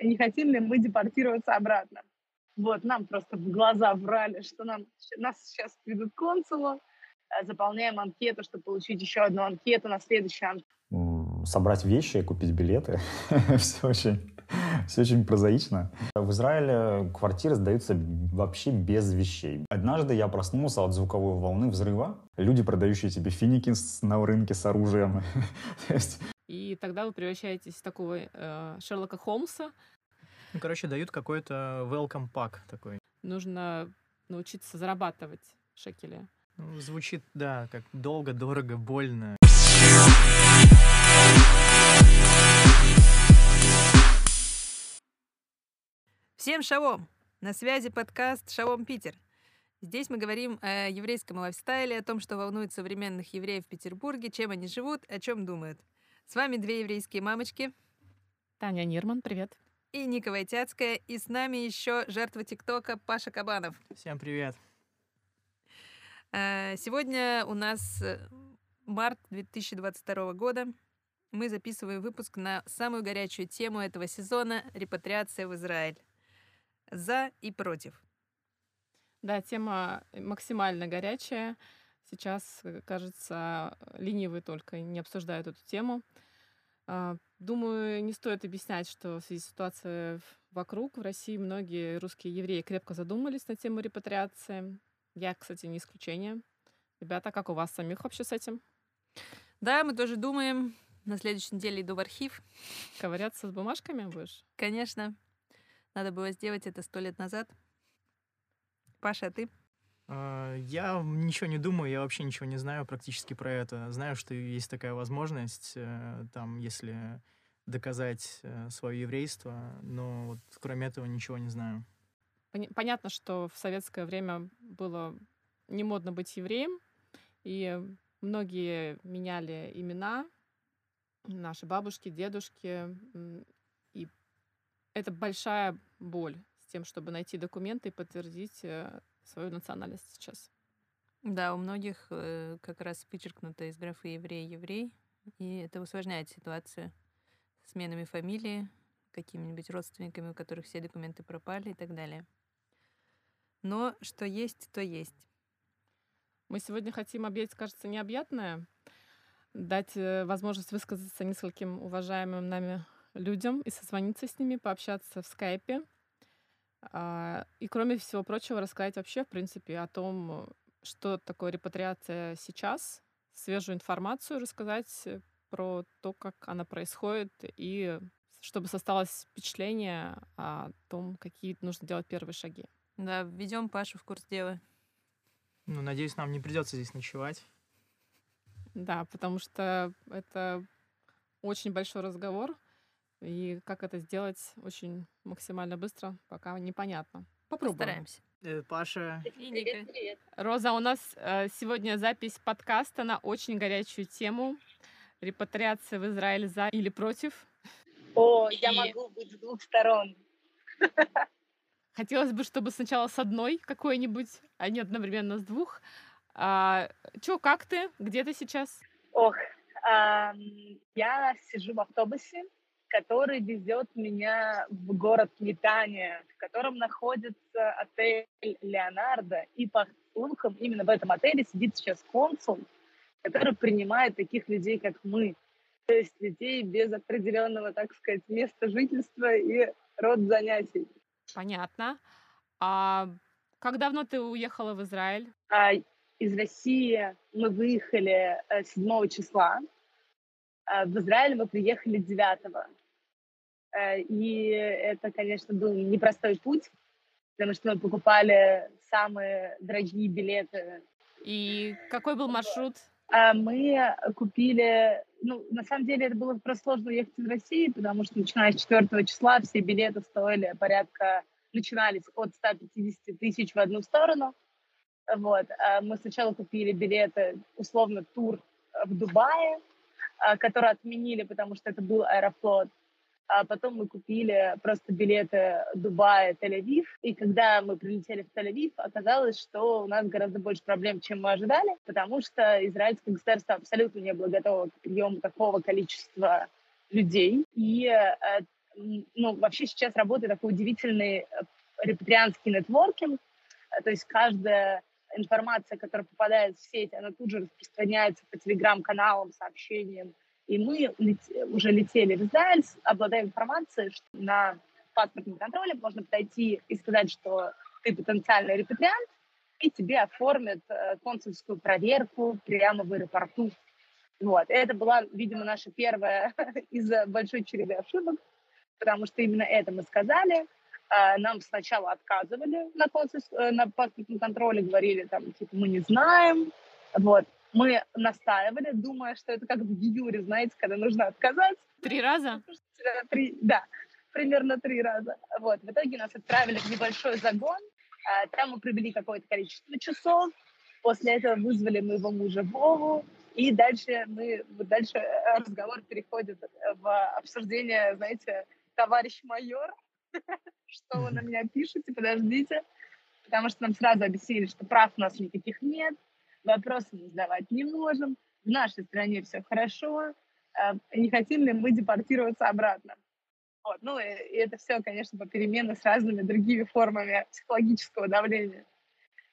не хотим ли мы депортироваться обратно. Вот, нам просто в глаза врали, что нам, нас сейчас ведут к консулу, э, заполняем анкету, чтобы получить еще одну анкету на следующий анкету. Собрать вещи и купить билеты. Все очень Все очень прозаично. В Израиле квартиры сдаются вообще без вещей. Однажды я проснулся от звуковой волны взрыва. Люди, продающие тебе финики на рынке с оружием. И тогда вы превращаетесь в такого э, Шерлока Холмса. Ну, короче, дают какой-то welcome pack такой. Нужно научиться зарабатывать шекели. Ну, звучит, да, как долго, дорого, больно. Всем шалом! На связи подкаст «Шалом Питер». Здесь мы говорим о еврейском лайфстайле, о том, что волнует современных евреев в Петербурге, чем они живут, о чем думают. С вами две еврейские мамочки. Таня Нирман, привет. И Ника Войтяцкая. И с нами еще жертва ТикТока Паша Кабанов. Всем привет. А, сегодня у нас э, март 2022 года. Мы записываем выпуск на самую горячую тему этого сезона — репатриация в Израиль за и против. Да, тема максимально горячая. Сейчас, э, кажется, ленивые только не обсуждают эту тему. А, думаю, не стоит объяснять, что в связи с ситуацией вокруг в России многие русские евреи крепко задумались на тему репатриации. Я, кстати, не исключение. Ребята, как у вас самих вообще с этим? Да, мы тоже думаем. На следующей неделе иду в архив. Ковыряться с бумажками будешь? Конечно. Надо было сделать это сто лет назад. Паша, а ты? А, я ничего не думаю, я вообще ничего не знаю практически про это. Знаю, что есть такая возможность, э, там, если доказать э, свое еврейство, но вот кроме этого ничего не знаю. Понятно, что в советское время было не модно быть евреем, и многие меняли имена, наши бабушки, дедушки, и это большая боль с тем, чтобы найти документы и подтвердить э, свою национальность сейчас. Да, у многих э, как раз вычеркнуто из графы еврей-еврей, и это усложняет ситуацию с сменами фамилии, какими-нибудь родственниками, у которых все документы пропали и так далее. Но что есть, то есть. Мы сегодня хотим объять, кажется, необъятное, дать э, возможность высказаться нескольким уважаемым нами людям и созвониться с ними, пообщаться в скайпе. А, и, кроме всего прочего, рассказать вообще, в принципе, о том, что такое репатриация сейчас, свежую информацию рассказать про то, как она происходит, и чтобы составилось впечатление о том, какие нужно делать первые шаги. Да, введем Пашу в курс дела. Ну, надеюсь, нам не придется здесь ночевать. Да, потому что это очень большой разговор. И как это сделать очень максимально быстро, пока непонятно. Попробуем. Постараемся. Э, Паша. И Ника. Роза, у нас э, сегодня запись подкаста на очень горячую тему. Репатриация в Израиль за или против. О, я могу быть с двух сторон. Хотелось бы, чтобы сначала с одной какой-нибудь, а не одновременно с двух. А, чё, как ты? Где ты сейчас? Ох, эм, я сижу в автобусе который везет меня в город Нетания, в котором находится отель Леонардо. И по слухам, именно в этом отеле сидит сейчас консул, который принимает таких людей, как мы. То есть людей без определенного, так сказать, места жительства и род занятий. Понятно. А как давно ты уехала в Израиль? А, из России мы выехали 7 э, числа. А в Израиль мы приехали 9 э, И это, конечно, был непростой путь, потому что мы покупали самые дорогие билеты. И какой был маршрут? А мы купили, ну, на самом деле это было просто сложно уехать из России, потому что начиная с 4 числа все билеты стоили порядка, начинались от 150 тысяч в одну сторону. Вот. А мы сначала купили билеты, условно, тур в Дубае, который отменили, потому что это был аэрофлот. А потом мы купили просто билеты Дубая, Тель-Авив. И когда мы прилетели в Тель-Авив, оказалось, что у нас гораздо больше проблем, чем мы ожидали, потому что израильское государство абсолютно не было готово к приему такого количества людей. И э, ну, вообще сейчас работает такой удивительный э, репатрианский нетворкинг, то есть каждая информация, которая попадает в сеть, она тут же распространяется по телеграм-каналам, сообщениям. И мы уже летели в Израиль, обладая информацией, что на паспортном контроле можно подойти и сказать, что ты потенциальный репатриант, и тебе оформят э, консульскую проверку прямо в аэропорту. Вот. Это была, видимо, наша первая из большой череды ошибок, потому что именно это мы сказали. А, нам сначала отказывали на, консульс... Э, на паспортном контроле, говорили, там, типа, мы не знаем. Вот. Мы настаивали, думая, что это как в Юре, знаете, когда нужно отказаться. Три раза? Три, да, примерно три раза. Вот. В итоге нас отправили в небольшой загон. А, там мы провели какое-то количество часов. После этого вызвали моего мужа Вову. И дальше мы, дальше э, разговор переходит в обсуждение, знаете, товарищ майор, что вы на меня пишете, подождите, потому что нам сразу объяснили, что прав у нас никаких нет, вопросы мы задавать не можем, в нашей стране все хорошо, э, не хотим ли мы депортироваться обратно. Вот. Ну и, и это все, конечно, по перемены с разными другими формами психологического давления.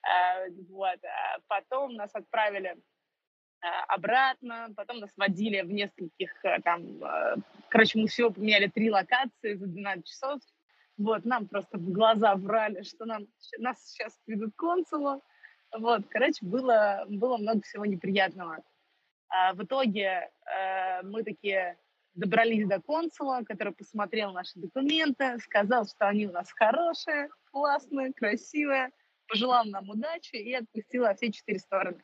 А, вот. А потом нас отправили а, обратно, потом нас водили в нескольких там, короче, мы всего поменяли три локации за 12 часов, вот, нам просто в глаза врали, что нам, нас сейчас ведут консулу. Вот, короче, было, было много всего неприятного. А в итоге э, мы такие добрались до консула, который посмотрел наши документы, сказал, что они у нас хорошие, классные, красивые, пожелал нам удачи и отпустил все четыре стороны.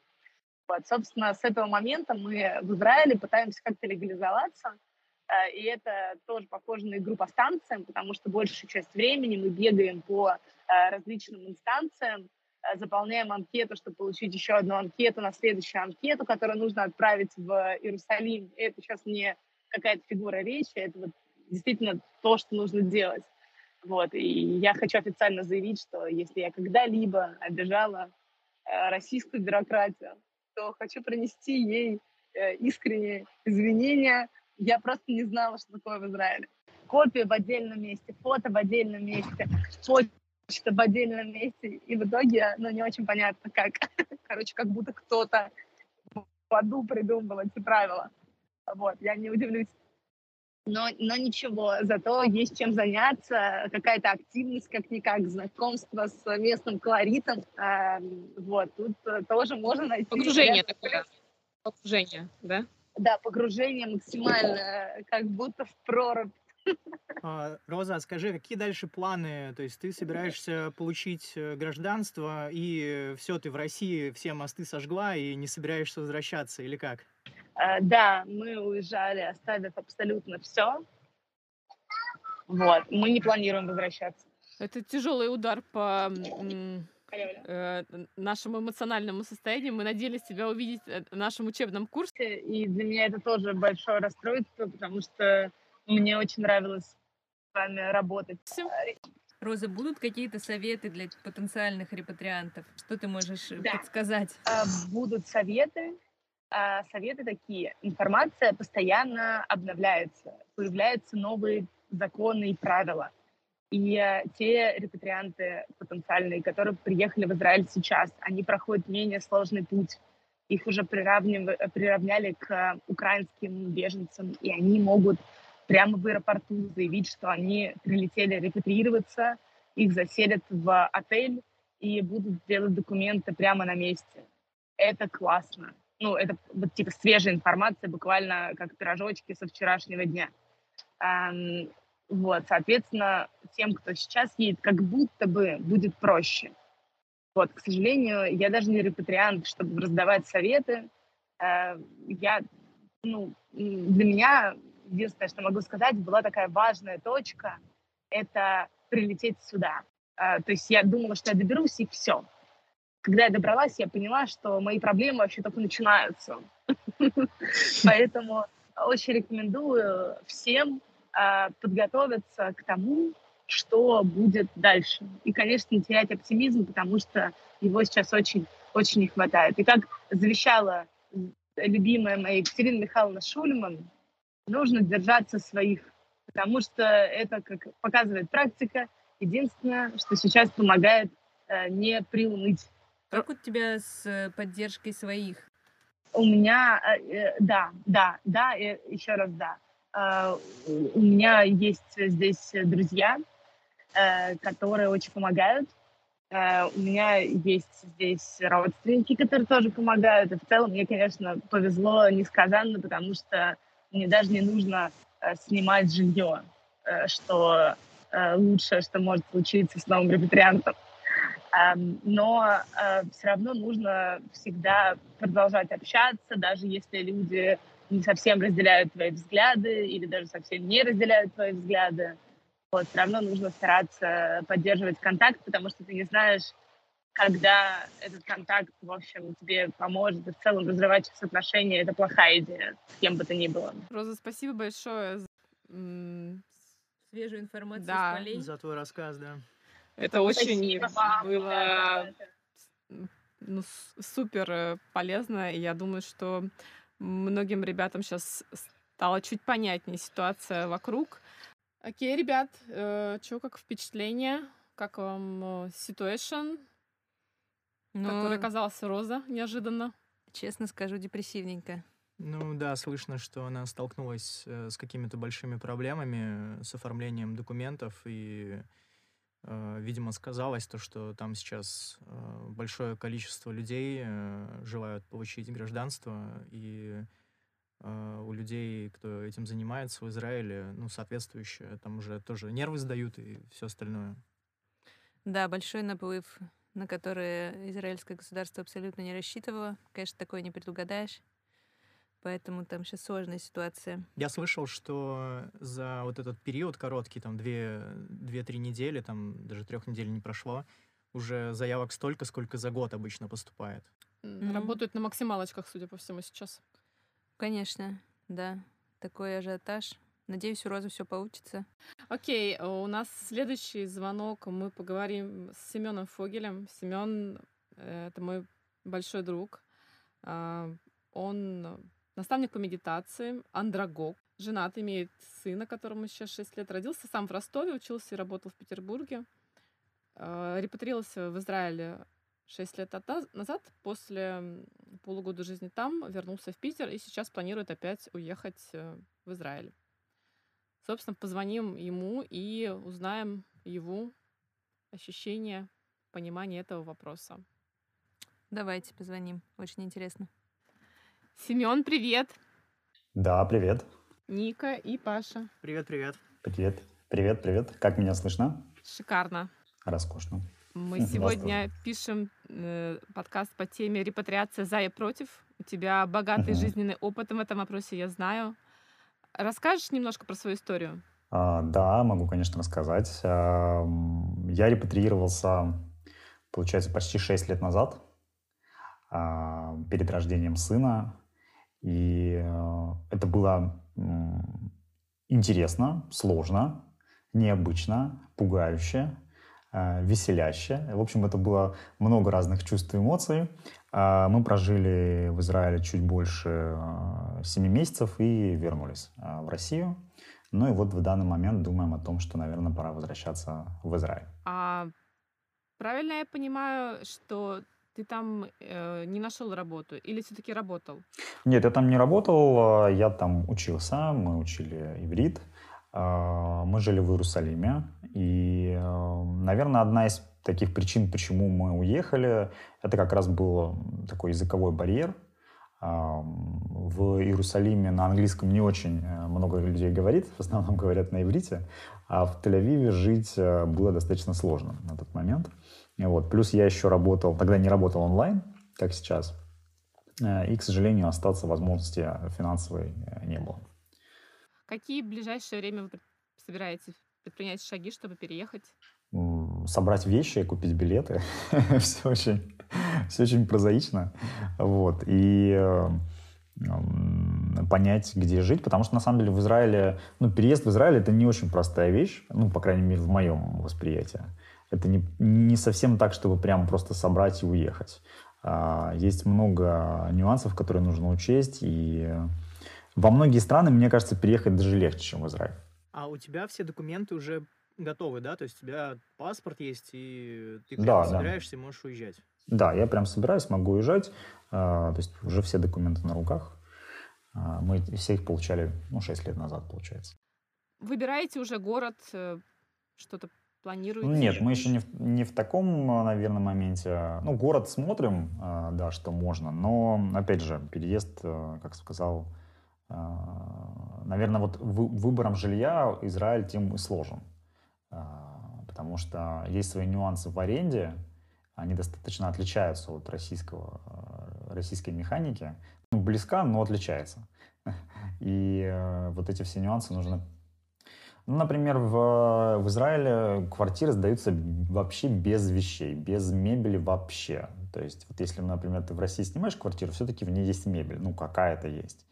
Вот, собственно, с этого момента мы в Израиле пытаемся как-то легализоваться – и это тоже похоже на игру по станциям, потому что большую часть времени мы бегаем по э, различным инстанциям, э, заполняем анкету, чтобы получить еще одну анкету на следующую анкету, которую нужно отправить в Иерусалим. И это сейчас не какая-то фигура речи, это вот действительно то, что нужно делать. Вот. И я хочу официально заявить, что если я когда-либо обижала российскую бюрократию, то хочу принести ей искренние извинения, я просто не знала, что такое в Израиле. Копия в отдельном месте, фото в отдельном месте, почта в отдельном месте. И в итоге, ну, не очень понятно, как. Короче, как будто кто-то в аду придумывал эти правила. Вот, я не удивлюсь. Но, но ничего, зато есть чем заняться, какая-то активность, как-никак, знакомство с местным колоритом. Э, вот, тут тоже можно найти... Погружение такое. Погружение, да? Да, погружение максимально, как будто в прорубь. А, Роза, а скажи, какие дальше планы? То есть ты собираешься получить э, гражданство, и все, ты в России все мосты сожгла и не собираешься возвращаться, или как? А, да, мы уезжали, оставив абсолютно все. Вот, мы не планируем возвращаться. Это тяжелый удар по э, нашему эмоциональному состоянию. Мы надеялись тебя увидеть э, в нашем учебном курсе. И для меня это тоже большое расстройство, потому что мне очень нравилось с вами работать. Роза, будут какие-то советы для потенциальных репатриантов? Что ты можешь э, да. подсказать? А, будут советы. А, советы такие. Информация постоянно обновляется. Появляются новые законы и правила. И те репатрианты потенциальные, которые приехали в Израиль сейчас, они проходят менее сложный путь. Их уже приравняли к украинским беженцам, и они могут прямо в аэропорту заявить, что они прилетели репатриироваться, их заселят в отель и будут делать документы прямо на месте. Это классно. Ну, это вот типа свежая информация, буквально как пирожочки со вчерашнего дня. Вот, соответственно, тем, кто сейчас едет, как будто бы будет проще. Вот, к сожалению, я даже не репатриант, чтобы раздавать советы. Э, я, ну, для меня единственное, что могу сказать, была такая важная точка — это прилететь сюда. Э, то есть я думала, что я доберусь, и все. Когда я добралась, я поняла, что мои проблемы вообще только начинаются. Поэтому очень рекомендую всем подготовиться к тому, что будет дальше. И, конечно, не терять оптимизм, потому что его сейчас очень, очень не хватает. И как завещала любимая моя Екатерина Михайловна Шульман, нужно держаться своих потому что это, как показывает практика, единственное, что сейчас помогает э, не приуныть. Как у тебя с поддержкой своих? У меня, э, да, да, да, и еще раз да. Э, у меня есть здесь друзья, э, которые очень помогают. Э, у меня есть здесь родственники, которые тоже помогают. И в целом мне, конечно, повезло несказанно, потому что мне даже не нужно э, снимать жилье, что лучшее, что может случиться с новым репатриантом. Эм, но все равно нужно всегда продолжать общаться, даже если люди не совсем разделяют твои взгляды или даже совсем не разделяют твои взгляды. Вот, все равно нужно стараться поддерживать контакт, потому что ты не знаешь, когда этот контакт, в общем, тебе поможет. И в целом разрывать сейчас отношения — это плохая идея, с кем бы то ни было. Роза, спасибо большое за свежую информацию да. с полей. За твой рассказ, да. Это очень было ну, супер э, полезно, и я думаю, что многим ребятам сейчас стало чуть понятнее ситуация вокруг. Окей, ребят, э, что, как впечатление? Как вам э, ситуация, ну, который оказался Роза неожиданно? Честно скажу, депрессивненько. Ну да, слышно, что она столкнулась э, с какими-то большими проблемами с оформлением документов и, э, видимо, сказалось то, что там сейчас э, большое количество людей э, желают получить гражданство и у людей, кто этим занимается в Израиле, ну, соответствующее, там уже тоже нервы сдают и все остальное. Да, большой наплыв, на который израильское государство абсолютно не рассчитывало. Конечно, такое не предугадаешь. Поэтому там сейчас сложная ситуация. Я слышал, что за вот этот период короткий, там две-три недели, там даже трех недель не прошло, уже заявок столько, сколько за год обычно поступает. Mm-hmm. Работают на максималочках, судя по всему, сейчас. Конечно, да. Такой ажиотаж. Надеюсь, у Розы все получится. Окей, okay, у нас следующий звонок. Мы поговорим с Семеном Фогелем. Семен э, это мой большой друг. А, он наставник по медитации, андрогог, женат, имеет сына, которому сейчас 6 лет, родился сам в Ростове, учился и работал в Петербурге, а, репатрировался в Израиле 6 лет назад, после полугода жизни там, вернулся в Питер и сейчас планирует опять уехать э, в Израиль. Собственно, позвоним ему и узнаем его ощущения, понимание этого вопроса. Давайте позвоним. Очень интересно. Семен, привет. Да, привет. Ника и Паша. Привет, привет. Привет, привет, привет. Как меня слышно? Шикарно. Роскошно. Мы сегодня пишем э, подкаст по теме репатриация за и против. У тебя богатый угу. жизненный опыт в этом вопросе, я знаю. Расскажешь немножко про свою историю? А, да, могу, конечно, рассказать. А, я репатриировался, получается, почти 6 лет назад, а, перед рождением сына. И а, это было интересно, сложно, необычно, пугающе. Э, веселяще. В общем, это было много разных чувств и эмоций. А, мы прожили в Израиле чуть больше 7 э, месяцев и вернулись э, в Россию. Ну и вот в данный момент думаем о том, что, наверное, пора возвращаться в Израиль. А правильно я понимаю, что ты там э, не нашел работу или все-таки работал? Нет, я там не работал, я там учился, мы учили иврит. А, мы жили в Иерусалиме, и, э, наверное, одна из таких причин, почему мы уехали, это как раз был такой языковой барьер. А, в Иерусалиме на английском не очень э, много людей говорит, в основном говорят на иврите, а в Тель-Авиве жить э, было достаточно сложно на тот момент. Вот. Плюс я еще работал, тогда не работал онлайн, как сейчас, и, к сожалению, остаться возможности финансовой не было. Какие в ближайшее время вы собираетесь предпринять шаги, чтобы переехать? Собрать вещи, купить билеты. все, очень, все очень прозаично. Вот. И э, понять, где жить, потому что на самом деле в Израиле, ну, переезд в Израиль это не очень простая вещь, ну, по крайней мере, в моем восприятии. Это не, не совсем так, чтобы прям просто собрать и уехать. А, есть много нюансов, которые нужно учесть, и во многие страны, мне кажется, переехать даже легче, чем в Израиль. А у тебя все документы уже готовы, да? То есть у тебя паспорт есть, и ты Да, прямо да. собираешься и можешь уезжать. Да, я прям собираюсь, могу уезжать. А, то есть уже все документы на руках. А, мы все их получали, ну, 6 лет назад, получается. Выбираете уже город, э, что-то планируете? Ну, Нет, мы еще не в, не в таком, наверное, моменте. Ну, город смотрим, а, да, что можно, но, опять же, переезд, а, как сказал, а, наверное, вот вы- выбором жилья Израиль тем и сложен. Потому что есть свои нюансы в аренде, они достаточно отличаются от российского, российской механики. Ну, близка, но отличается. И э, вот эти все нюансы нужно ну, например, в, в Израиле квартиры сдаются вообще без вещей, без мебели вообще. То есть, вот если, например, ты в России снимаешь квартиру, все-таки в ней есть мебель, ну, какая-то есть.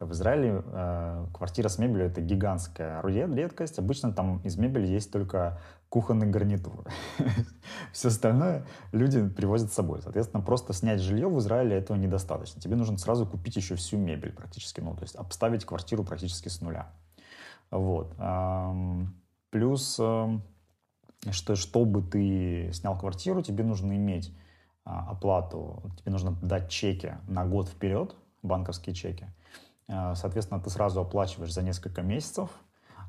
В Израиле э, квартира с мебелью — это гигантская ред- редкость. Обычно там из мебели есть только кухонный гарнитур. Все остальное люди привозят с собой. Соответственно, просто снять жилье в Израиле этого недостаточно. Тебе нужно сразу купить еще всю мебель практически, ну, то есть обставить квартиру практически с нуля. Вот. Плюс, что, чтобы ты снял квартиру, тебе нужно иметь а, оплату, тебе нужно дать чеки на год вперед, банковские чеки. А, Соответственно, ты сразу оплачиваешь за несколько месяцев,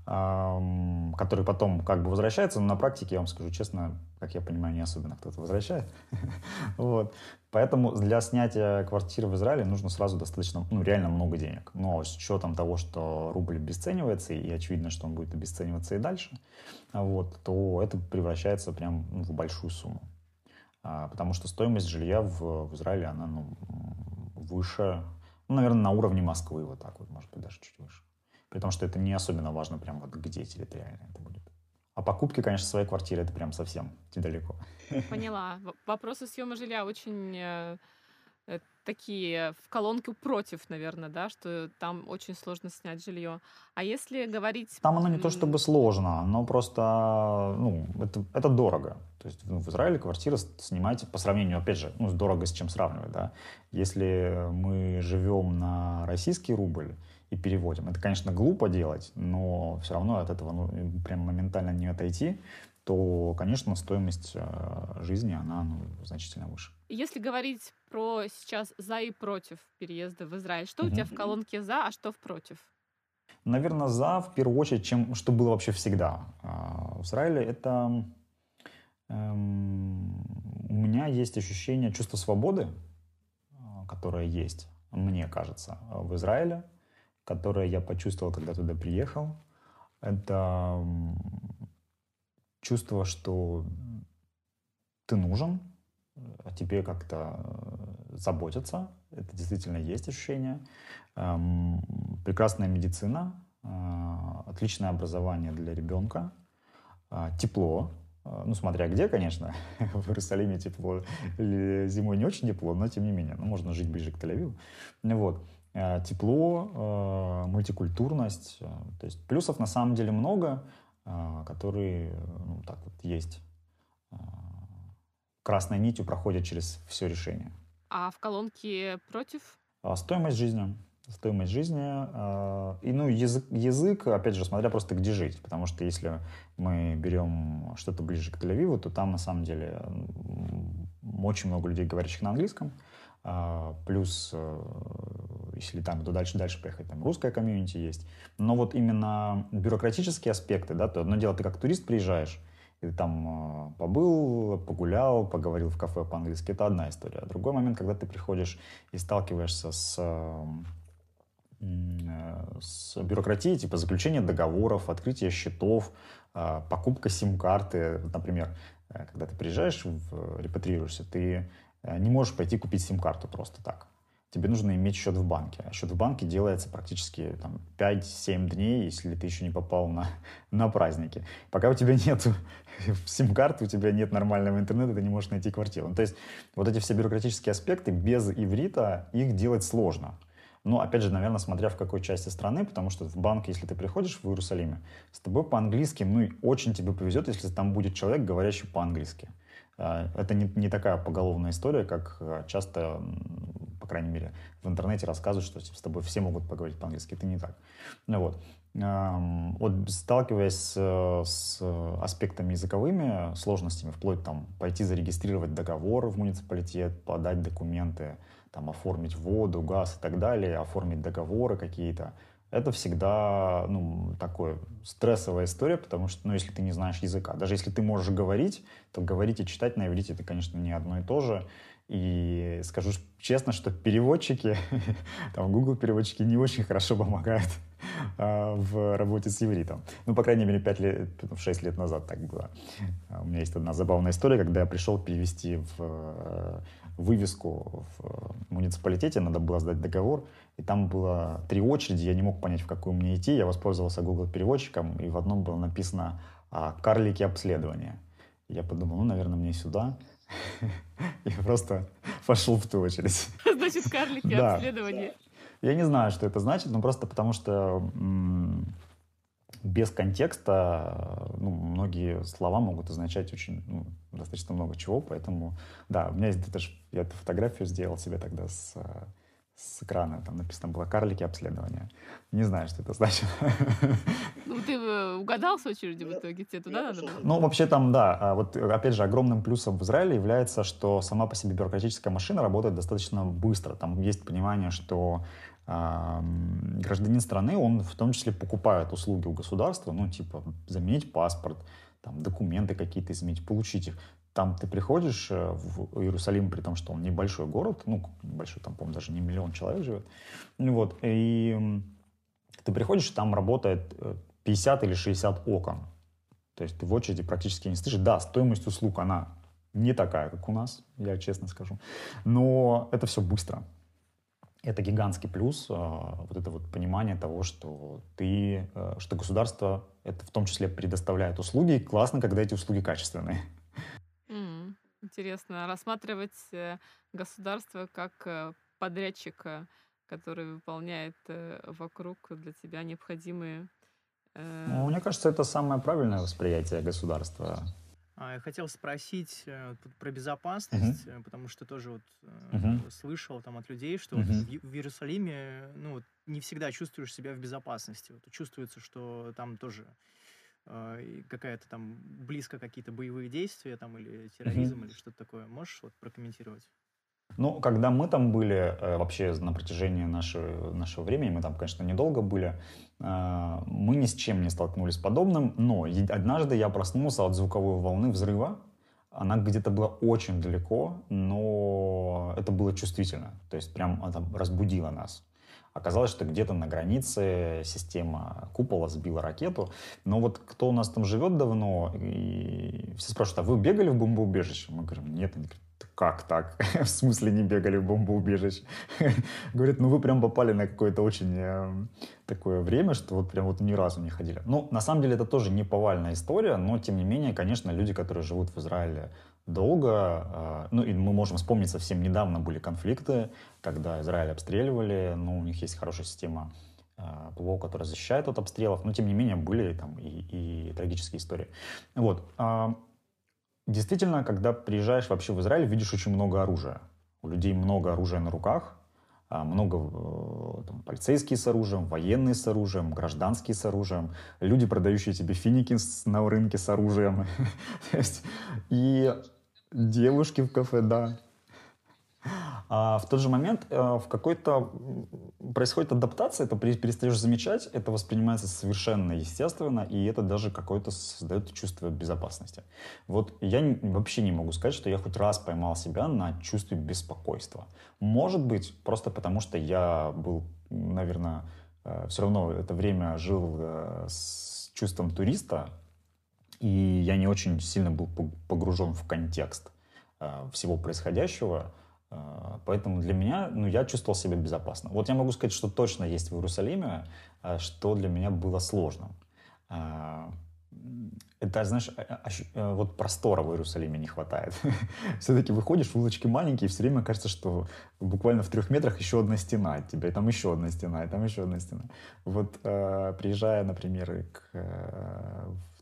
ам, которые потом как бы возвращаются, но на практике, я вам скажу честно, как я понимаю, не особенно кто-то возвращает. Вот. Поэтому для снятия квартиры в Израиле нужно сразу достаточно, ну, реально много денег. Но с учетом того, что рубль обесценивается, и очевидно, что он будет обесцениваться и дальше, вот, то это превращается прям ну, в большую сумму. А, Потому что стоимость жилья в, в Израиле, она ну, выше, ну, наверное, на уровне Москвы, вот так вот, может быть, даже чуть выше. При том, что это не особенно важно прям вот где территориально это будет. А покупки, конечно, своей квартиры, это прям совсем недалеко. Поняла. Вопросы съема жилья очень э, э, такие в колонку против, наверное, да, что там очень сложно снять жилье. А если говорить... Там оно не то чтобы сложно, но просто, ну, это, это дорого. То есть ну, в Израиле квартиры с- снимать по сравнению, опять же, ну, дорого с чем сравнивать, да. Если мы живем на российский рубль и переводим, это, конечно, глупо делать, но все равно от этого, ну, прям моментально не отойти, то, конечно, стоимость э, жизни, она, ну, значительно выше. Если говорить про сейчас за и против переезда в Израиль, что у тебя в колонке за, а что в против? Наверное, за, в первую очередь, чем что было вообще всегда. А, В Израиле это... эм, у меня есть ощущение чувства свободы, а, которое есть, мне кажется, в Израиле, которое я почувствовал, когда туда приехал. Это чувство, что ты нужен, о тебе как-то э, заботятся. Это действительно есть ощущение. Эм, Прекрасная медицина, э, отличное образование для ребенка, э, тепло, ну, смотря где, конечно, в Иерусалиме тепло, зимой не очень тепло, но тем не менее, ну, можно жить ближе к Тель-Авиву. Вот. Э, Тепло, э, мультикультурность, э, то есть плюсов на самом деле много, которые, ну, так вот есть. Красной нитью проходят через все решение. А в колонке против? А, Стоимость жизни. Стоимость жизни. И, ну, язык, язык, опять же, смотря просто где жить. Потому что если мы берем что-то ближе к Тель-Авиву, то там, на самом деле, очень много людей, говорящих на английском. Плюс, э, если там то дальше, дальше поехать, там русская комьюнити есть. Но вот именно бюрократические аспекты, да, то одно дело, ты как турист приезжаешь, и ты там э, побыл, погулял, поговорил в кафе по-английски, это одна история. А Другой момент, когда ты приходишь и сталкиваешься с, э, с бюрократией, типа заключение договоров, открытие счетов, покупка сим-карты. Например, когда ты приезжаешь, репатрируешься, ты не можешь пойти купить сим-карту просто так. Тебе нужно иметь счет в банке. А счет в банке делается практически там, 5-7 дней, если ты еще не попал на, на праздники. Пока у тебя нет сим-карты, у тебя нет нормального интернета, ты не можешь найти квартиру. Ну, то есть вот эти все бюрократические аспекты без иврита их делать сложно. Но, опять же, наверное, смотря в какой части страны, потому что в банк, если ты приходишь в Иерусалиме, с тобой по-английски, ну, очень тебе повезет, если там будет человек, говорящий по-английски. А, Это не, не такая поголовная история, как а, часто, по крайней мере, в интернете рассказывают, что с тобой все могут поговорить по-английски. Это не так. Ну вот. вот сталкиваясь с, с аспектами языковыми, сложностями, вплоть там пойти зарегистрировать договор в муниципалитет, подать документы, там оформить воду, газ и так далее, оформить договоры какие-то, это всегда ну, такое стрессовая история, потому что, ну, если ты не знаешь языка, даже если ты можешь говорить, то говорить и читать на иврите это, конечно, не одно и то же. И скажу честно, что переводчики, там Google переводчики не очень хорошо помогают а, в работе с ивритом. Ну, по крайней мере, 5 лет, 6 лет назад так было. А, у меня есть одна забавная история, когда я пришел перевести в э, вывеску в муниципалитете, надо было сдать договор, и там было три очереди, я не мог понять, в какую мне идти, я воспользовался Google переводчиком, и в одном было написано «Карлики обследования». Я подумал, ну, наверное, мне сюда. Я просто пошел в ту очередь. Значит, карлики да. обследования. Я не знаю, что это значит, но просто потому что без контекста ну, многие слова могут означать очень ну, достаточно много чего, поэтому да, у меня есть даже я эту фотографию сделал себе тогда с с экрана, там написано было «карлики обследования». Не знаю, что это значит. Ну, ты э, угадал с очереди в итоге? Тебе туда надо было? Ну, вообще там, да. А вот, опять же, огромным плюсом в Израиле является, что сама по себе бюрократическая машина работает достаточно быстро. Там есть понимание, что э, гражданин страны, он в том числе покупает услуги у государства, ну, типа, заменить паспорт, там, документы какие-то изменить, получить их там ты приходишь э, в Иерусалим, при том, что он небольшой город, ну, небольшой, там, по-моему, даже не миллион человек живет, ну вот, и ты приходишь, там работает 50 э, или 60 окон, то есть ты в очереди практически не слышишь. Да, стоимость услуг, она не такая, как у нас, я честно скажу, но это все быстро. Это гигантский плюс, э, вот это вот понимание того, что ты, что государство это в том числе предоставляет услуги. Классно, когда эти услуги качественные. Интересно рассматривать э, государство как э, подрядчика, который выполняет э, вокруг для тебя необходимые... Ну, мне кажется, это самое правильное восприятие государства. А, я хотел спросить про безопасность, uh-huh. потому что тоже вот uh-huh. слышал там от людей, что uh-huh. вот в, в Иерусалиме ну, вот, не всегда чувствуешь себя в безопасности. Вот, чувствуется, что там тоже а, какая-то там близко какие-то боевые действия там или терроризм mm-hmm. или что-то такое. Можешь вот прокомментировать? Ну, когда мы там были, э, вообще на протяжении нашего, нашего времени, мы там, конечно, недолго были, э, мы ни с чем не столкнулись с подобным, но однажды я проснулся от звуковой волны взрыва, она где-то была очень далеко, но это было чувствительно, то есть прям она разбудила нас. Оказалось, что где-то на границе система купола сбила ракету. Но вот кто у нас там живет давно, и все спрашивают, а вы бегали в бомбоубежище? Мы говорим, нет. Они говорят, как так? в смысле не бегали в бомбоубежище? Говорят, ну вы прям попали на какое-то очень э, такое время, что вот прям вот ни разу не ходили. Ну, на самом деле это тоже не повальная история, но тем не менее, конечно, люди, которые живут в Израиле долго. А, ну, и мы можем вспомнить, совсем недавно были конфликты, когда Израиль обстреливали, ну, у них есть хорошая система а, ПВО, которая защищает от обстрелов, но, тем не менее, были там и, и трагические истории. Вот. А, действительно, когда приезжаешь вообще в Израиль, видишь очень много оружия. У людей много оружия на руках, много э, там, полицейские с оружием, военные с оружием, гражданские с оружием, люди, продающие тебе финики на рынке с оружием. И Девушки в кафе, да. А в тот же момент э, в какой-то происходит адаптация, это перестаешь замечать, это воспринимается совершенно естественно, и это даже какое-то создает чувство безопасности. Вот я вообще не могу сказать, что я хоть раз поймал себя на чувстве беспокойства. Может быть, просто потому что я был, наверное, э, все равно это время жил э, с чувством туриста, и я не очень сильно был погружен в контекст всего происходящего, поэтому для меня, ну, я чувствовал себя безопасно. Вот я могу сказать, что точно есть в Иерусалиме, э, что для меня было сложным. Это, знаешь, вот простора в Иерусалиме не хватает. Все-таки выходишь, улочки маленькие, и все время кажется, что буквально в трех метрах еще одна стена от тебя, и там еще одна стена, и там еще одна стена. Вот приезжая, например, к,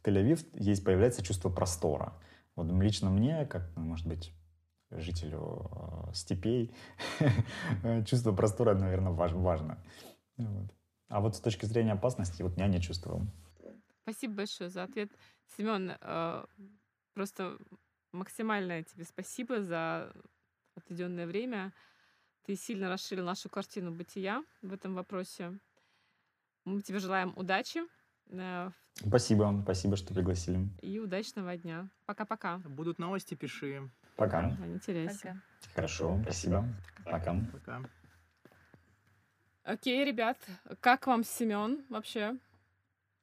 Тель-Авив есть, появляется чувство простора. Вот лично мне, как, может быть, жителю э, степей, чувство простора, наверное, важ, важно. Вот. А вот с точки зрения опасности, вот я не чувствовал. Спасибо большое за ответ. Семен, э, просто максимальное тебе спасибо за отведенное время. Ты сильно расширил нашу картину бытия в этом вопросе. Мы тебе желаем удачи. э, Спасибо, спасибо, что пригласили. И удачного дня. Пока-пока. Будут новости, пиши. Пока. Не теряйся. Пока. Хорошо, спасибо. Пока. Пока. Окей, ребят, как вам Семен вообще?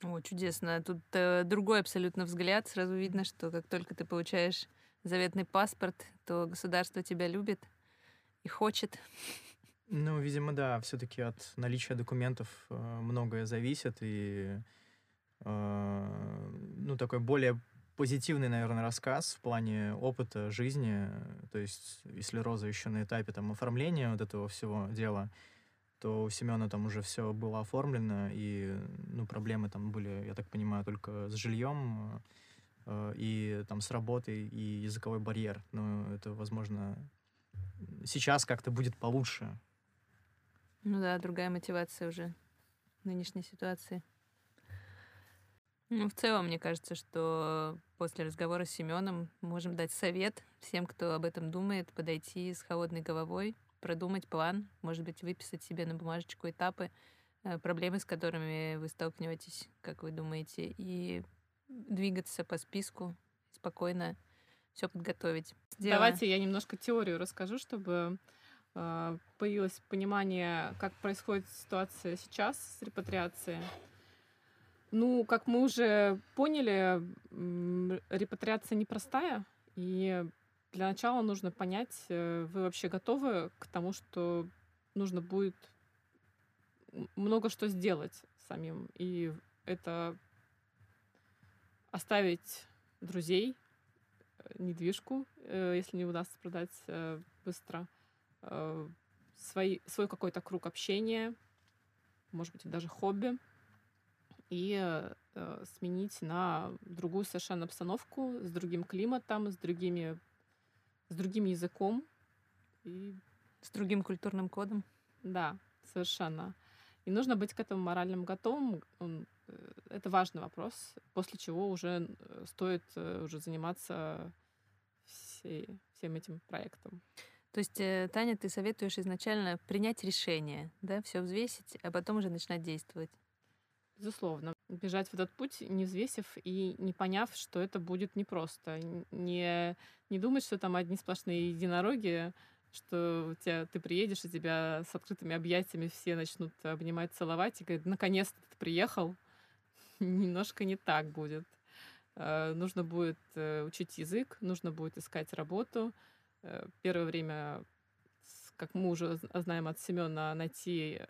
О, чудесно. Тут э, другой абсолютно взгляд. Сразу видно, что как только ты получаешь заветный паспорт, то государство тебя любит и хочет. Ну, видимо, да, все-таки от наличия документов э, многое зависит, и э, ну, такой более позитивный, наверное, рассказ в плане опыта жизни. То есть, если Роза еще на этапе там оформления вот этого всего дела, то у Семена там уже все было оформлено, и ну, проблемы там были, я так понимаю, только с жильем э, и там с работой и языковой барьер. Но это, возможно, сейчас как-то будет получше. Ну да, другая мотивация уже нынешней ситуации. Ну, в целом, мне кажется, что после разговора с Семеном можем дать совет всем, кто об этом думает, подойти с холодной головой, продумать план, может быть, выписать себе на бумажечку этапы, э, проблемы, с которыми вы столкнетесь, как вы думаете, и двигаться по списку, спокойно все подготовить. Сделаем. Давайте я немножко теорию расскажу, чтобы э, появилось понимание, как происходит ситуация сейчас с репатриацией. Ну, как мы уже поняли, репатриация непростая, и для начала нужно понять, э, вы вообще готовы к тому, что нужно будет много что сделать самим. И это оставить друзей, э, недвижку, э, если не удастся продать быстро, свои, свой какой-то круг общения, может быть, даже хобби, и э, э, сменить на другую совершенно обстановку, с другим климатом, с другими, с другим языком. И С другим культурным кодом. да, совершенно. И нужно быть к этому моральным готовым. Э, Это важный вопрос, после чего уже э, стоит уже заниматься всей- всем этим проектом. То есть, Таня, ты советуешь изначально принять решение, да, все взвесить, а потом уже начинать действовать. Безусловно. Бежать в этот путь, не взвесив и не поняв, что это будет непросто. Не, не думать, что там одни сплошные единороги, что у тебя, ты приедешь, и тебя с открытыми объятиями все начнут обнимать, целовать, и говорят, наконец-то ты приехал. Немножко не так будет. Э, Нужно будет э, учить язык, нужно будет искать работу. Э, Первое время, как мы уже знаем от Семена, найти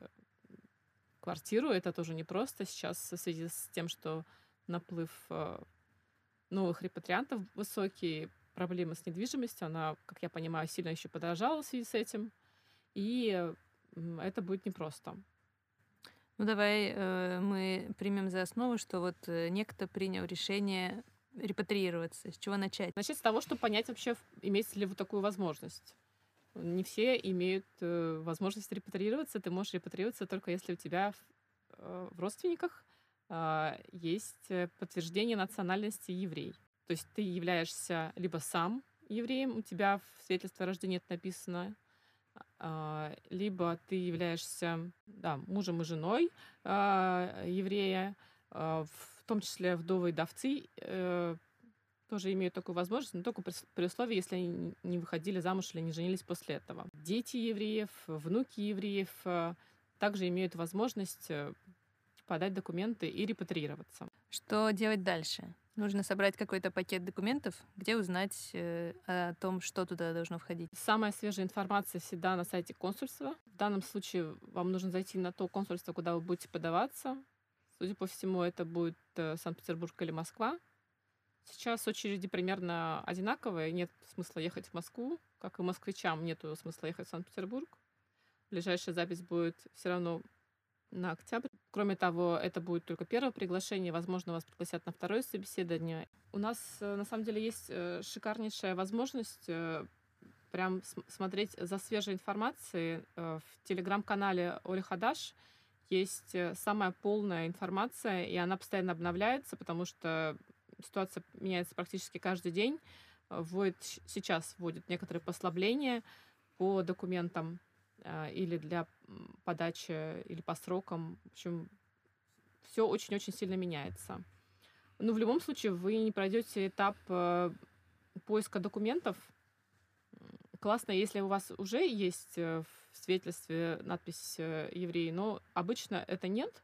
квартиру. Это тоже непросто сейчас в связи с тем, что наплыв э, новых репатриантов высокий, проблемы с недвижимостью, она, как я понимаю, сильно еще подорожала в связи с этим. И м, это будет непросто. Ну, давай э, мы примем за основу, что вот э, некто принял решение репатриироваться. С чего начать? Начать с того, чтобы понять вообще, имеется ли вы такую возможность. Не все имеют э, возможность репатриироваться. Ты можешь репатриироваться только если у тебя в, э, в родственниках а, есть э, подтверждение национальности еврей. То есть ты являешься либо сам евреем, у тебя в свидетельстве о рождении это написано, а, либо ты являешься да, мужем и женой а, еврея, в том числе вдовы и вдовцы э, тоже имеют такую возможность, но только при при условии, если они не выходили замуж или не женились после этого. Дети евреев, внуки евреев э, также имеют возможность э, подать документы и репатриироваться. Что делать дальше? Нужно собрать какой-то пакет документов, где узнать э, о том, что туда должно входить. Самая свежая информация всегда на сайте консульства. В данном случае вам нужно зайти на то консульство, куда вы будете подаваться. Судя по всему, это будет э, Санкт-Петербург или Москва. Сейчас очереди примерно одинаковые. Нет смысла ехать в Москву, как и москвичам нет смысла ехать в Санкт-Петербург. Ближайшая запись будет все равно на октябрь. Кроме того, это будет только первое приглашение. Возможно, вас пригласят на второе собеседование. У нас, э, на самом деле, есть э, шикарнейшая возможность э, прям см- смотреть за свежей информацией. В телеграм-канале Оли Хадаш есть самая полная информация, и она постоянно обновляется, потому что ситуация меняется практически каждый день. Вводит, сейчас вводит некоторые послабления по документам э, или для подачи, или по срокам. В общем, все очень-очень сильно меняется. Но в любом случае вы не пройдете этап э, поиска документов. Классно, если у вас уже есть э, в свидетельстве надпись э, «еврей», но обычно это нет,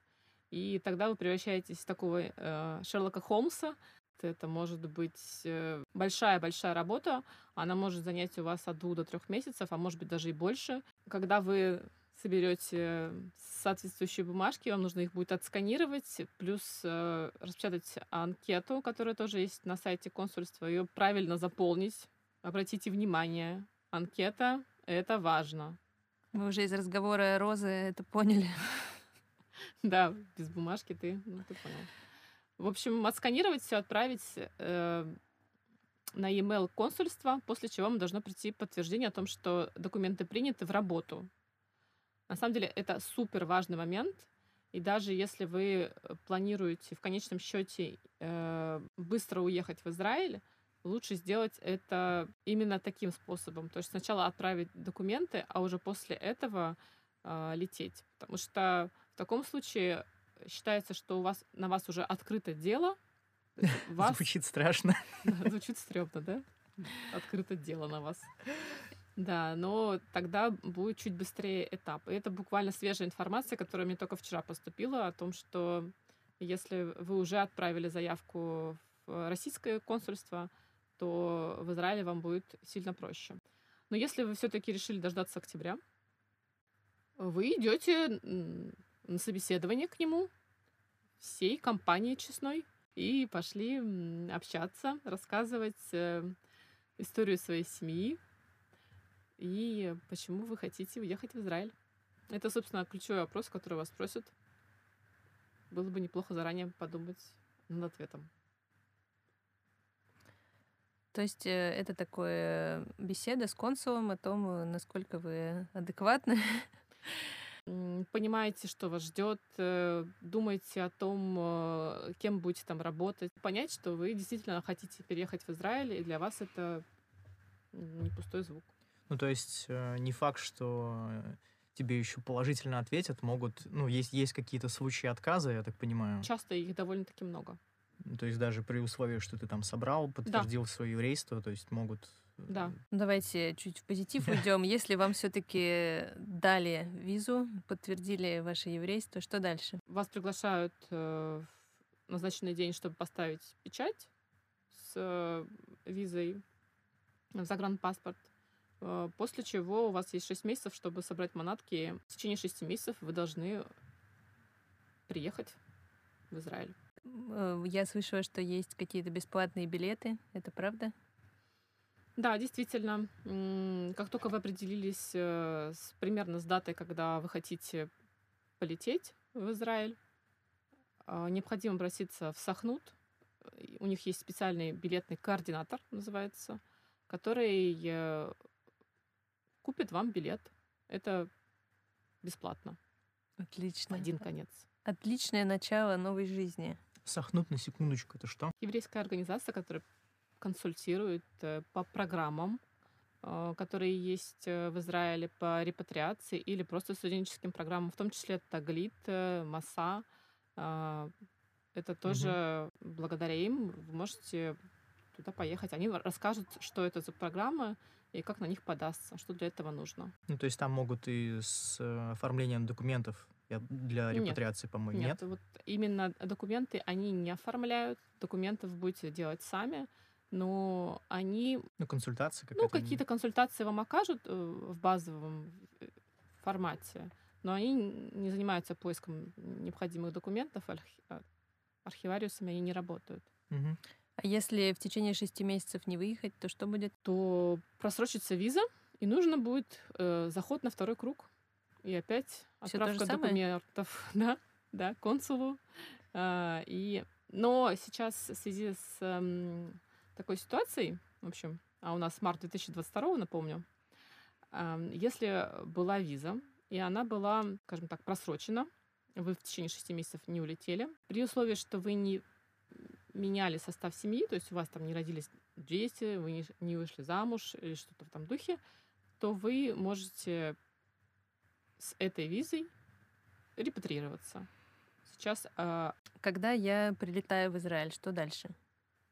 и тогда вы превращаетесь в такого э, Шерлока Холмса. Это может быть большая-большая работа, она может занять у вас от двух до трех месяцев, а может быть даже и больше. Когда вы соберете соответствующие бумажки, вам нужно их будет отсканировать, плюс э, распечатать анкету, которая тоже есть на сайте консульства, ее правильно заполнить. Обратите внимание, анкета — это важно. Мы уже из разговора Розы это поняли. Да, без бумажки ты, ну, ты понял. В общем, отсканировать все, отправить э, на e-mail консульства, после чего вам должно прийти подтверждение о том, что документы приняты в работу. На самом деле это супер важный момент. И даже если вы э, планируете в конечном счете э, быстро уехать в Израиль, лучше сделать это именно таким способом. То есть сначала отправить документы, а уже после этого э, лететь. Потому что в таком случае считается, что у вас на вас уже открыто дело. Вас... Звучит страшно. звучит стрёмно, да? Открыто дело на вас. Да, но тогда будет чуть быстрее этап. И это буквально свежая информация, которая мне только вчера поступила о том, что если вы уже отправили заявку в российское консульство, то в Израиле вам будет сильно проще. Но если вы все-таки решили дождаться октября, вы идете на собеседование к нему всей компанией честной и пошли общаться, рассказывать э, историю своей семьи, и почему вы хотите уехать в Израиль. Это, собственно, ключевой вопрос, который вас спросят. Было бы неплохо заранее подумать над ответом. То есть э, это такое беседа с консулом о том, э, насколько вы адекватны. Понимаете, что вас ждет, э, думаете о том, кем будете там работать, понять, что вы действительно хотите переехать в Израиль, и для вас это не пустой звук. Ну, то есть э, не факт, что э, тебе еще положительно ответят, могут, ну, есть, есть какие-то случаи отказа, я так понимаю. Часто их довольно-таки много. То есть даже при условии, что ты там собрал, подтвердил да. свое еврейство, то есть могут... Э, да. Ну, давайте чуть в позитив уйдем. Если вам все-таки дали визу, подтвердили ваше еврейство, что дальше? Вас приглашают в назначенный день, чтобы поставить печать с визой в загранпаспорт. Э, после чего у вас есть 6 месяцев, чтобы собрать манатки. В течение 6 месяцев вы должны приехать в Израиль. Э, я слышала, что есть какие-то бесплатные билеты. Это правда? Да, действительно. Как только вы определились э, с, примерно с датой, когда вы хотите полететь в Израиль, необходимо обратиться в Сахнут. У них есть специальный билетный координатор, называется, который купит вам билет. Это бесплатно. Отлично. Один конец. Отличное начало новой жизни. Сахнут на секундочку, это что? Еврейская организация, которая консультирует э, по программам, э, которые есть э, в Израиле по репатриации или просто студенческим программам, в том числе Таглит, Маса. Это тоже угу. благодаря им вы можете туда поехать. Они расскажут, что это за программы, и как на них подастся, что для этого нужно. Ну, то есть там могут и с оформлением документов для репатриации, по-моему, нет? Нет, вот именно документы они не оформляют, документов будете делать сами, но они... Ну, консультации какие-то. Ну, какие-то консультации вам окажут э, в базовом э, формате, но они не занимаются поиском необходимых документов, архивариусами они не работают. Угу. А если в течение шести месяцев не выехать, то что будет? То просрочится виза, и нужно будет э, заход на второй круг. И опять отправка документов да, да, консулу. Э, и... Но сейчас в связи с э, такой ситуацией, в общем, а у нас март 2022, напомню, если была виза, и она была, скажем так, просрочена, вы в течение шести месяцев не улетели. При условии, что вы не меняли состав семьи, то есть у вас там не родились дети, вы не, вышли замуж или что-то в этом духе, то вы можете с этой визой репатриироваться. Сейчас э, Когда я прилетаю в Израиль, что дальше?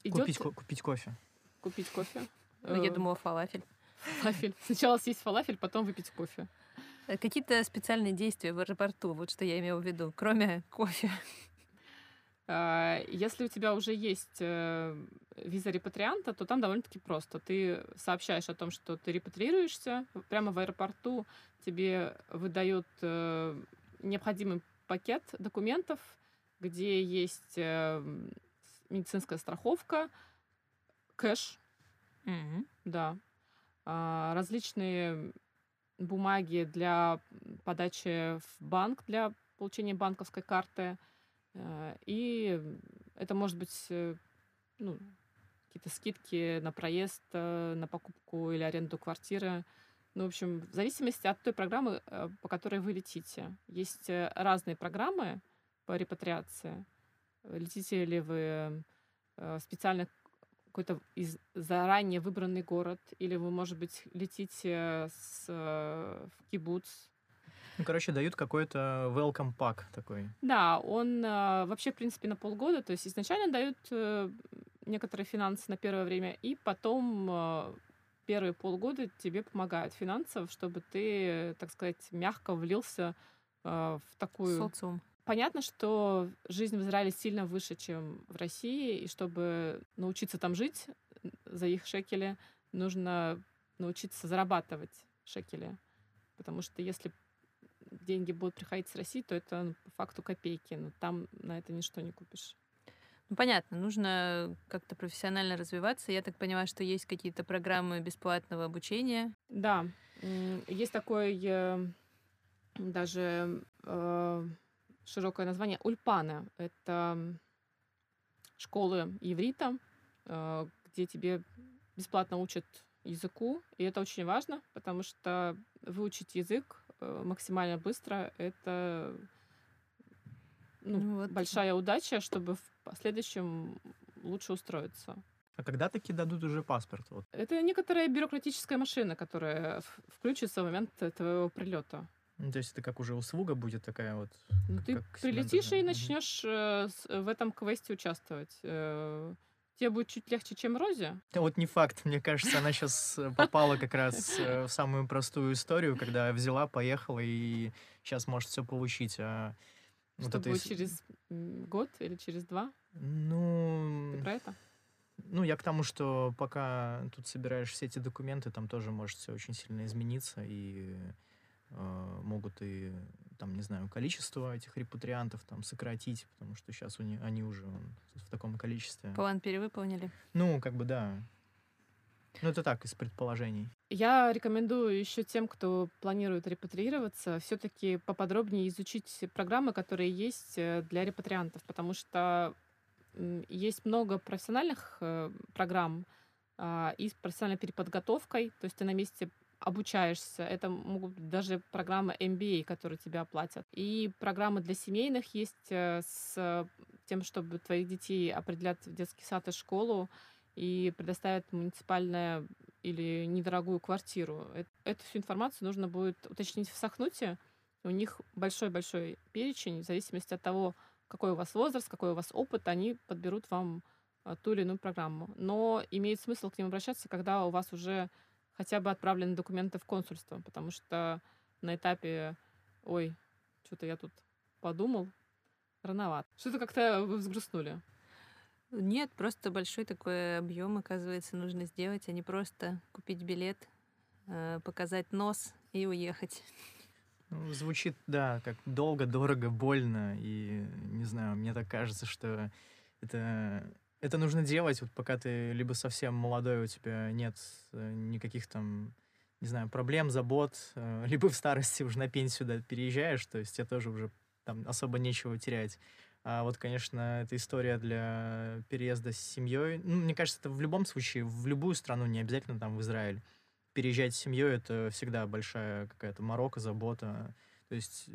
Идет Купить, ко- купить кофе. купить кофе. Ну, я Э, думала, фалафель. фалафель. Сначала съесть фалафель, потом выпить кофе. Э, Какие-то специальные действия в аэропорту, вот что я имела в виду, кроме кофе. А, Если у тебя уже есть э, виза репатрианта, то там довольно-таки просто. Ты сообщаешь о том, что ты репатриируешься. Прямо в аэропорту тебе выдают э, необходимый пакет документов, где есть э, медицинская страховка, кэш, Мгм. да, а, различные бумаги для подачи в банк, для получения банковской карты. Э, И это может быть э, ну, какие-то скидки на проезд, э, на покупку или аренду квартиры. Ну, в общем, в зависимости от той программы, по которой вы летите. Есть разные программы по репатриации. Летите ли вы э, специально какой-то из заранее выбранный город, или вы, может быть, летите с, э, в кибуц. Ну, короче, дают какой-то welcome pack такой. Да, он э, вообще, в принципе, на полгода, то есть изначально дают э, некоторые финансы на первое время, и потом э, первые полгода тебе помогают финансово, чтобы ты, так сказать, мягко влился э, в такую Социум. Понятно, что жизнь в Израиле сильно выше, чем в России, и чтобы научиться там жить за их шекели, нужно научиться зарабатывать шекели. Потому что если деньги будут приходить с России, то это ну, по факту копейки, но там на это ничто не купишь. Ну, понятно, нужно как-то профессионально развиваться. Я так понимаю, что есть какие-то программы бесплатного обучения. Да, есть такой э, даже э, широкое название Ульпана. Это школы иврита, э, где тебе бесплатно учат языку, и это очень важно, потому что выучить язык э, максимально быстро — это ну, Ну вот. большая удача, чтобы в последующем лучше устроиться. А когда таки дадут уже паспорт? Вот. Это некоторая бюрократическая машина, которая включится в момент твоего прилета. Ну, то есть это как уже услуга будет такая вот. Ну, как- ты как прилетишь и начнешь э, с- в этом квесте участвовать. Э, Тебе будет чуть легче, чем Розе. Вот не факт, мне кажется, она сейчас попала как раз э, в самую простую историю, когда взяла, поехала и сейчас может все получить. А вот что это будет через год или через два. Ну, Ты про это? ну, я к тому, что пока тут собираешь все эти документы, там тоже может все очень сильно измениться, и э, могут и, там, не знаю, количество этих репатриантов там сократить, потому что сейчас у них, они уже вон, в таком количестве. План перевыполнили. Ну, как бы да. Ну, это так, из предположений. Я рекомендую еще тем, кто планирует репатриироваться, все-таки поподробнее изучить программы, которые есть э, для репатриантов, потому что есть много профессиональных э, программ а, и с профессиональной переподготовкой, то есть ты на месте обучаешься. Это могут быть даже программы MBA, которые тебя оплатят. И программы для семейных есть э, с тем, чтобы твоих детей определят в детский сад и школу и предоставят муниципальное или недорогую квартиру. Э- Эту всю информацию нужно будет уточнить в Сахнуте. У них большой-большой перечень, в зависимости от того, какой у вас возраст, какой у вас опыт, они подберут вам а, ту или иную программу. Но имеет смысл к ним обращаться, когда у вас уже хотя бы отправлены документы в консульство, потому что на этапе, ой, что-то я тут подумал, рановато. Что-то как-то вы взгрустнули. Нет, просто большой такой объем, оказывается, нужно сделать, а не просто купить билет, э, показать нос и уехать. Ну, звучит, да, как долго, дорого, больно. И, не знаю, мне так кажется, что это, это нужно делать, вот пока ты либо совсем молодой, у тебя нет э, никаких там, не знаю, проблем, забот, э, либо в старости уже на пенсию да, переезжаешь, то есть тебе тоже уже там особо нечего терять. А вот, конечно, эта история для переезда с семьей. Ну, мне кажется, это в любом случае, в любую страну, не обязательно там в Израиль. Переезжать с семьей это всегда большая какая-то морока, забота. То есть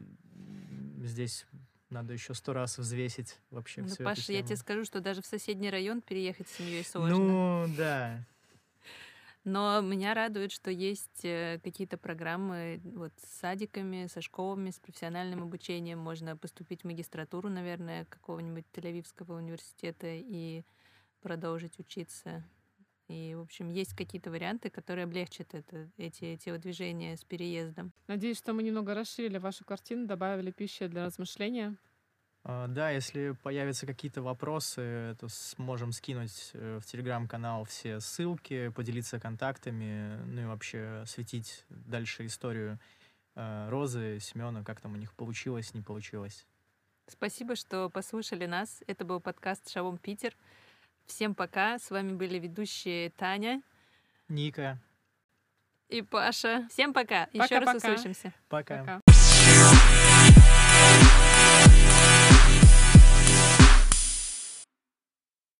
здесь Надо еще сто раз взвесить вообще Ну, всю Паша, я тебе скажу, что даже в соседний район переехать с семьей сложно. Ну, да. Но меня радует, что есть э, какие-то программы вот с садиками, со школами, с профессиональным обучением. Можно поступить в магистратуру, наверное, какого-нибудь Тель-Авивского университета и продолжить учиться. И, в общем, есть какие-то варианты, которые облегчат это, эти телодвижения с переездом. Надеюсь, что мы немного расширили вашу картину, добавили пищи для размышления. А, Да, если появятся какие-то вопросы, то сможем скинуть э, в телеграм-канал все ссылки, поделиться контактами, ну и вообще светить дальше историю э, Розы, Семена, как там у них получилось, не получилось. Спасибо, что послушали нас. Это был подкаст «Шалом Питер». Всем пока. С вами были ведущие Таня Ника, и Паша. Всем пока. Еще раз Пока-пока. услышимся. пока. Пока.